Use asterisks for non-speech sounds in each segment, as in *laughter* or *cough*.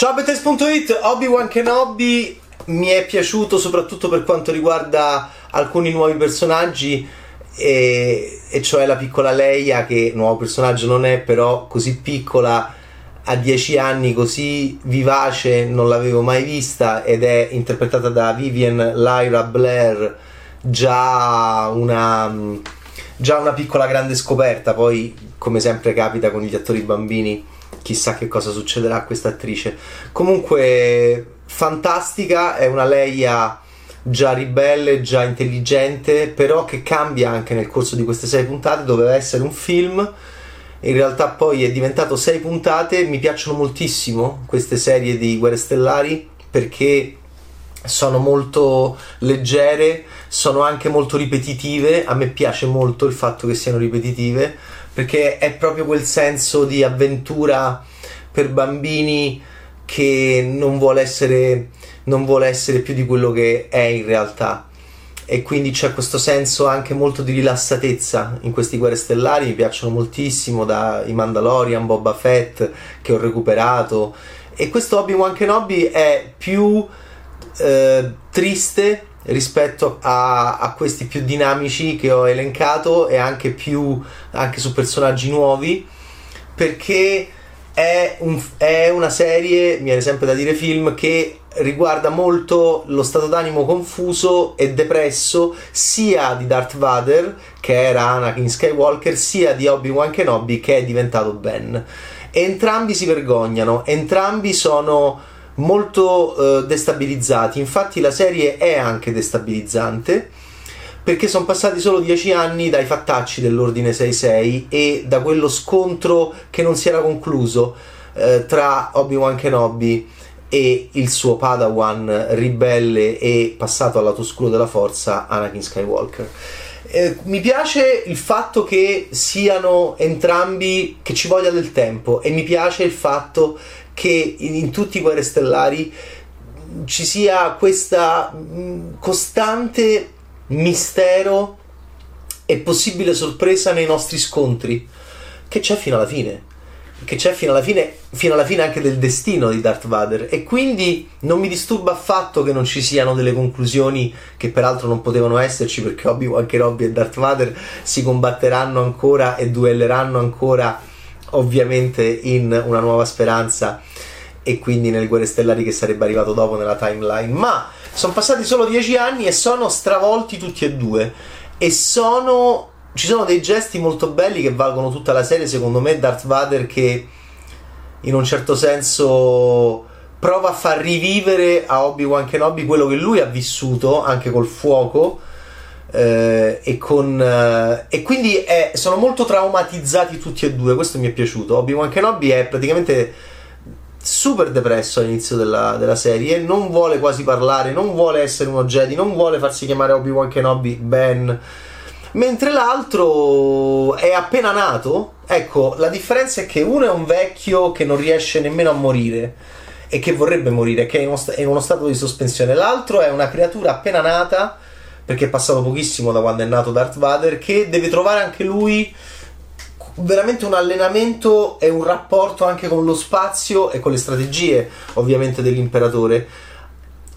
Ciao Betes.it, Obi-Wan Kenobi. Mi è piaciuto soprattutto per quanto riguarda alcuni nuovi personaggi e, e cioè la piccola Leia che nuovo personaggio non è però così piccola a 10 anni così vivace non l'avevo mai vista ed è interpretata da Vivian Lyra Blair già una, già una piccola grande scoperta. Poi come sempre capita con gli attori bambini chissà che cosa succederà a questa attrice. Comunque fantastica è una Leia già ribelle, già intelligente, però che cambia anche nel corso di queste sei puntate, doveva essere un film, in realtà poi è diventato sei puntate, mi piacciono moltissimo queste serie di Guerre Stellari perché sono molto leggere, sono anche molto ripetitive, a me piace molto il fatto che siano ripetitive perché è proprio quel senso di avventura per bambini che non vuole essere non vuole essere più di quello che è in realtà. E quindi c'è questo senso anche molto di rilassatezza in questi guerre stellari. Mi piacciono moltissimo da i Mandalorian, Boba Fett che ho recuperato. E questo Obi-Wan Kenobi è più eh, triste rispetto a, a, questi più dinamici che ho elencato e anche più anche su personaggi nuovi perché è, un, è una serie, mi viene sempre da dire film, che riguarda molto lo stato d'animo confuso e depresso sia di Darth Vader, che era Anakin Skywalker, sia di Obi-Wan Kenobi, che è diventato Ben. Entrambi si vergognano, entrambi sono molto eh, destabilizzati. Infatti, la serie è anche destabilizzante perché sono passati solo dieci anni dai fattacci dell'ordine 6-6 e da quello scontro che non si era concluso eh, tra Obi-Wan Kenobi e il suo Padawan ribelle e passato al lato oscuro della forza Anakin Skywalker. Eh, mi piace il fatto che siano entrambi, che ci voglia del tempo e mi piace il fatto che in, in tutti i Guerre Stellari ci sia questa mh, costante mistero e possibile sorpresa nei nostri scontri che c'è fino alla fine che c'è fino alla fine fino alla fine anche del destino di Darth Vader e quindi non mi disturba affatto che non ci siano delle conclusioni che peraltro non potevano esserci perché Obi-Wan Kenobi e Darth Vader si combatteranno ancora e duelleranno ancora ovviamente in una nuova speranza e quindi nel Guerre Stellari che sarebbe arrivato dopo nella timeline ma sono passati solo dieci anni e sono stravolti tutti e due. E sono. Ci sono dei gesti molto belli che valgono tutta la serie, secondo me, Darth Vader che in un certo senso prova a far rivivere a Obi-Wan Kenobi quello che lui ha vissuto anche col fuoco. Eh, e, con, eh, e quindi è, sono molto traumatizzati tutti e due. Questo mi è piaciuto. Obi-Wan Kenobi è praticamente super depresso all'inizio della, della, serie, non vuole quasi parlare, non vuole essere uno Jedi, non vuole farsi chiamare Obi-Wan Kenobi Ben, mentre l'altro è appena nato. Ecco, la differenza è che uno è un vecchio che non riesce nemmeno a morire e che vorrebbe morire, che è in uno, st- è in uno stato di sospensione, l'altro è una creatura appena nata, perché è passato pochissimo da quando è nato Darth Vader, che deve trovare anche lui veramente un allenamento e un rapporto anche con lo spazio e con le strategie ovviamente dell'imperatore.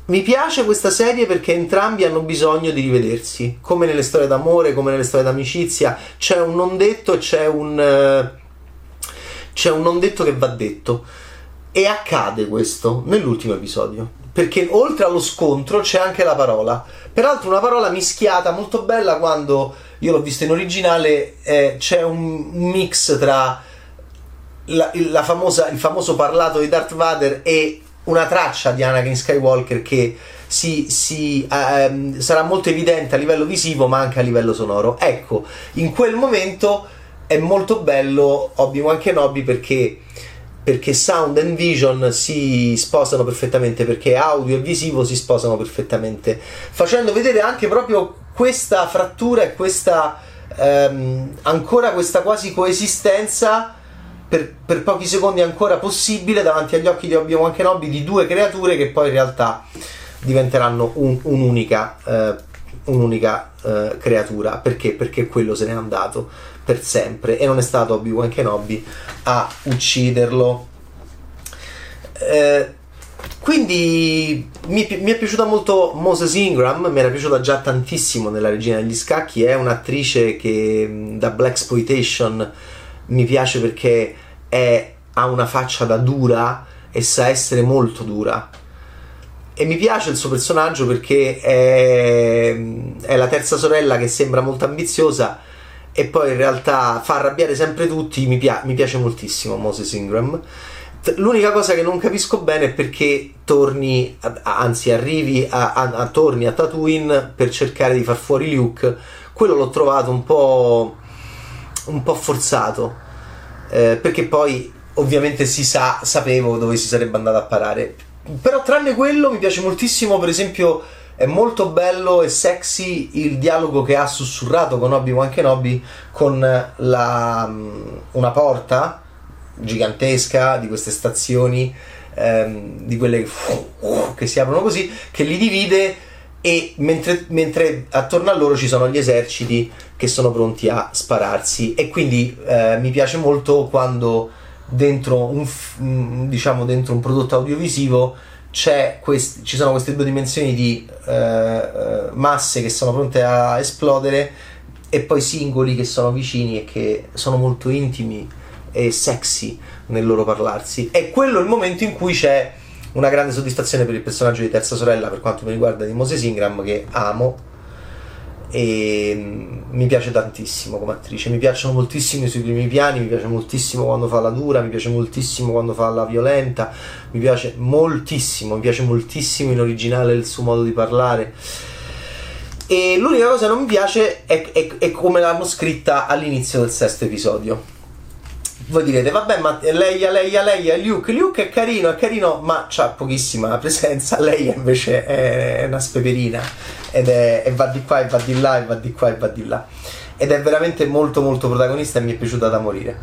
Mi piace questa serie perché entrambi hanno bisogno di rivedersi, come nelle storie d'amore, come nelle storie d'amicizia, c'è un non detto e c'è un eh, c'è un non detto che va detto. E accade questo nell'ultimo episodio, perché oltre allo scontro c'è anche la parola. Peraltro una parola mischiata molto bella quando io l'ho visto in originale, eh, c'è un mix tra la, la famosa, il famoso parlato di Darth Vader e una traccia di Anakin Skywalker che si, si, ehm, sarà molto evidente a livello visivo ma anche a livello sonoro. Ecco, in quel momento è molto bello Obi-Wan Kenobi perché perché sound and vision si sposano perfettamente, perché audio e visivo si sposano perfettamente, facendo vedere anche proprio questa frattura e questa ehm, ancora questa quasi coesistenza per, per, pochi secondi ancora possibile davanti agli occhi di Obi-Wan Kenobi di due creature che poi in realtà diventeranno un, un'unica, eh, un'unica eh, creatura perché? Perché quello se n'è andato per sempre e non è stato Obi-Wan Kenobi a ucciderlo Eh, quindi mi, mi, è piaciuta molto Moses Ingram, mi era piaciuta già tantissimo nella Regina degli Scacchi, è un'attrice che da Black Exploitation mi piace perché è, ha una faccia da dura e sa essere molto dura. E mi piace il suo personaggio perché è, è la terza sorella che sembra molto ambiziosa e poi in realtà fa arrabbiare sempre tutti. Mi, pia- mi piace moltissimo Moses Ingram. L'unica cosa che non capisco bene è perché torni, anzi arrivi a, a, a, torni a Tatooine per cercare di far fuori Luke. Quello l'ho trovato un po', un po forzato. Eh, perché poi ovviamente si sa, sapevo dove si sarebbe andato a parare. Però tranne quello mi piace moltissimo, per esempio, è molto bello e sexy il dialogo che ha sussurrato con Obi-Wan Kenobi con la, una porta gigantesca di queste stazioni, ehm, di quelle che si aprono così, che li divide e mentre, mentre, attorno a loro ci sono gli eserciti che sono pronti a spararsi e quindi eh, mi piace molto quando dentro un, diciamo, dentro un prodotto audiovisivo quest- ci sono queste due dimensioni di eh, eh, masse che sono pronte a esplodere e poi singoli che sono vicini e che sono molto intimi e sexy nel loro parlarsi. E quello è il momento in cui c'è una grande soddisfazione per il personaggio di terza sorella, per quanto mi riguarda, di Moses Ingram, che amo. E mm, mi piace tantissimo come attrice, mi piacciono moltissimo i suoi primi piani, mi piace moltissimo quando fa la dura, mi piace moltissimo quando fa la violenta, mi piace moltissimo, mi piace moltissimo in originale il suo modo di parlare. E l'unica cosa che non mi piace è, è, è come l'hanno scritta all'inizio del sesto episodio voi direte, vabbè, ma Leia, Leia, Leia, Luke, Luke è carino, è carino, ma ha pochissima presenza. *laughs* Leia invece è una speperina ed è, e va di qua e va di là e va di qua e va di là. Ed è veramente molto molto protagonista e mi è piaciuta da morire.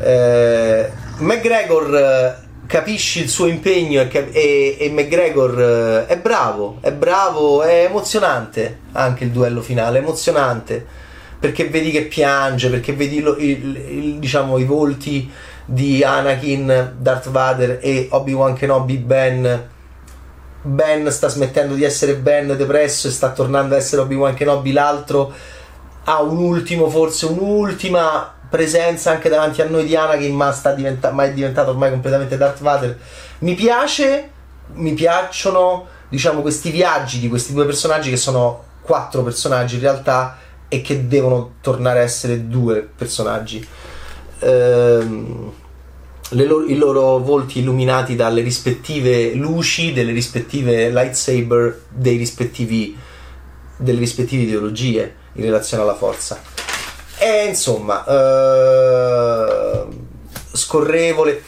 Eh, McGregor eh, capisci il suo impegno e, e, e McGregor eh, è bravo, è bravo, è emozionante anche il duello finale, emozionante perché vedi che piange, perché vedi lo, il, il, diciamo, i volti di Anakin, Darth Vader e Obi-Wan Kenobi Ben. Ben sta smettendo di essere Ben depresso e sta tornando ad essere Obi-Wan Kenobi, l'altro ha un ultimo, forse un'ultima presenza anche davanti a noi di Anakin, ma, diventa- ma è diventato ormai completamente Darth Vader. Mi piace, mi piacciono, diciamo, questi viaggi di questi due personaggi che sono quattro personaggi in realtà e che devono tornare a essere due personaggi. Ehm, loro, I loro volti illuminati dalle rispettive luci, delle rispettive lightsaber, rispettivi, delle rispettive ideologie in relazione alla forza. E insomma, eh, scorrevole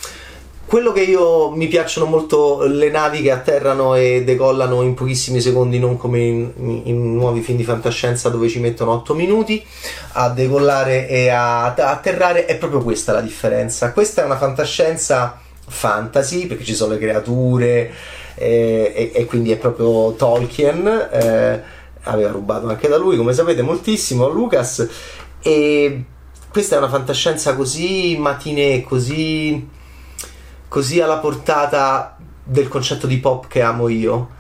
quello che io mi piacciono molto le navi che atterrano e decollano in pochissimi secondi, non come in, in nuovi film di fantascienza dove ci mettono 8 minuti a decollare e a, a atterrare, è proprio questa la differenza. Questa è una fantascienza fantasy perché ci sono le creature eh, e, e, quindi è proprio Tolkien. Eh, aveva rubato anche da lui, come sapete, moltissimo Lucas. E questa è una fantascienza così matinee, così così alla portata del concetto di pop che amo io,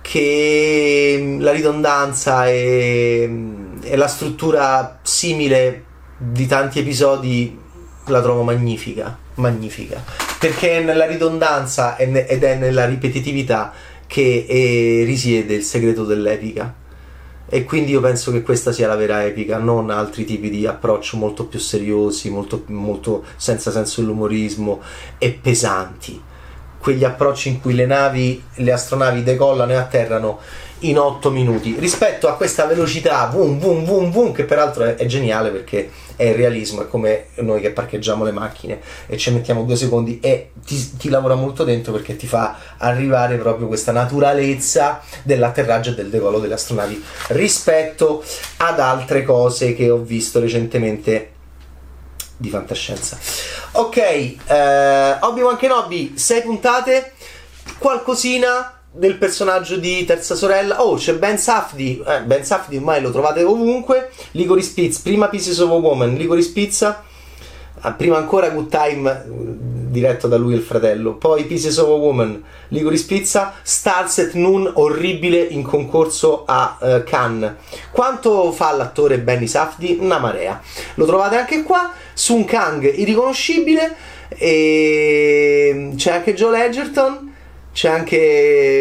che mm, la ridondanza e, mm, e la struttura simile di tanti episodi la trovo magnifica, magnifica, perché è nella ridondanza ed è nella ripetitività che eh, risiede il segreto dell'epica. E quindi io penso che questa sia la vera epica, non altri tipi di approccio molto più seriosi, molto, molto senza senso dell'umorismo e pesanti. Quegli approcci in cui le navi, le astronavi decollano e atterrano in 8 minuti rispetto a questa velocità vum vum vum vum che peraltro è, è, geniale perché è il realismo è come noi che parcheggiamo le macchine e ci mettiamo due secondi e ti, ti lavora molto dentro perché ti fa arrivare proprio questa naturalezza dell'atterraggio e del decollo delle astronavi rispetto ad altre cose che ho visto recentemente di fantascienza. Ok eh, Obi-Wan Kenobi 6 puntate qualcosina del personaggio di terza sorella. Oh, c'è Ben Safdi. Eh, ben Safdi ormai lo trovate ovunque. Ligori Spitz, prima Pieces of a Woman. Ligori Spizza. Ah, prima ancora Good Time diretto da lui e il fratello. Poi Pieces of a Woman, Ligoris Pizza, Stars at Noon, orribile in concorso a uh, Cannes. Quanto fa l'attore Benny Safdi? Una marea. Lo trovate anche qua. Sun Kang, irriconoscibile. E c'è anche Joe Edgerton. C'è anche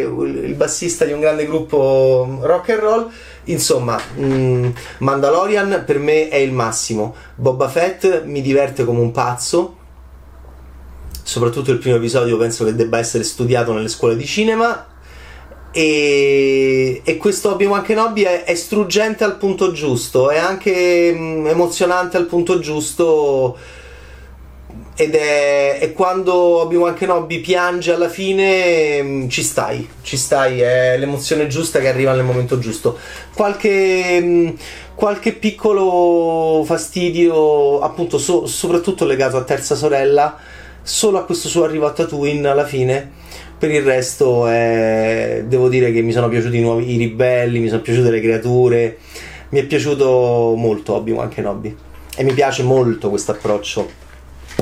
il bassista di un grande gruppo rock and roll. Insomma, mm, Mandalorian per me è il massimo. Boba Fett mi diverte come un pazzo. Soprattutto il primo episodio penso che debba essere studiato nelle scuole di cinema. E, e questo Obi-Wan Kenobi è, è struggente al punto giusto, è anche mm, emozionante al punto giusto ed è, è, quando Obi-Wan Kenobi piange alla fine mm, ci stai, ci stai, è l'emozione giusta che arriva nel momento giusto. Qualche, mm, qualche piccolo fastidio, appunto, so, soprattutto legato a Terza Sorella, solo a questo suo arrivo a Tatooine alla fine. Per il resto, è, devo dire che mi sono piaciuti i nuovi i ribelli, mi sono piaciute le creature, mi è piaciuto molto Obi-Wan Kenobi e mi piace molto questo approccio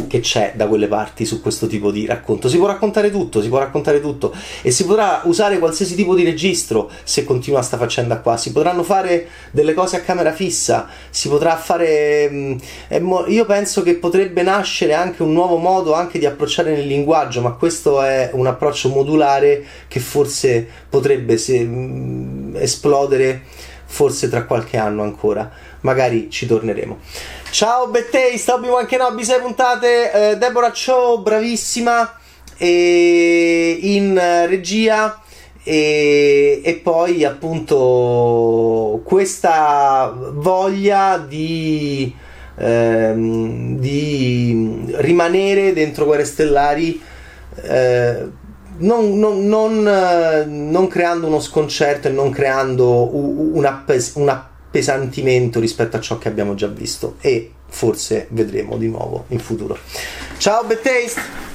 che c'è da quelle parti su questo tipo di racconto. Si può raccontare tutto, si può raccontare tutto e si potrà usare qualsiasi tipo di registro se continua sta faccenda qua. Si potranno fare delle cose a camera fissa, si potrà fare. Mm, io penso che potrebbe nascere anche un nuovo modo anche di approcciare nel linguaggio, ma questo è un approccio modulare che forse potrebbe se, mm, esplodere forse tra qualche anno ancora. Magari ci torneremo. Ciao Bettaste, Obi-Wan Kenobi, 6 puntate, eh, Deborah Cho, bravissima, e in regia e, e, poi appunto questa voglia di, ehm, di rimanere dentro Guerre Stellari eh, non, non, non, non, creando uno sconcerto e non creando un, appes- un appesantimento rispetto a ciò che abbiamo già visto e forse vedremo di nuovo in futuro. Ciao Betaste!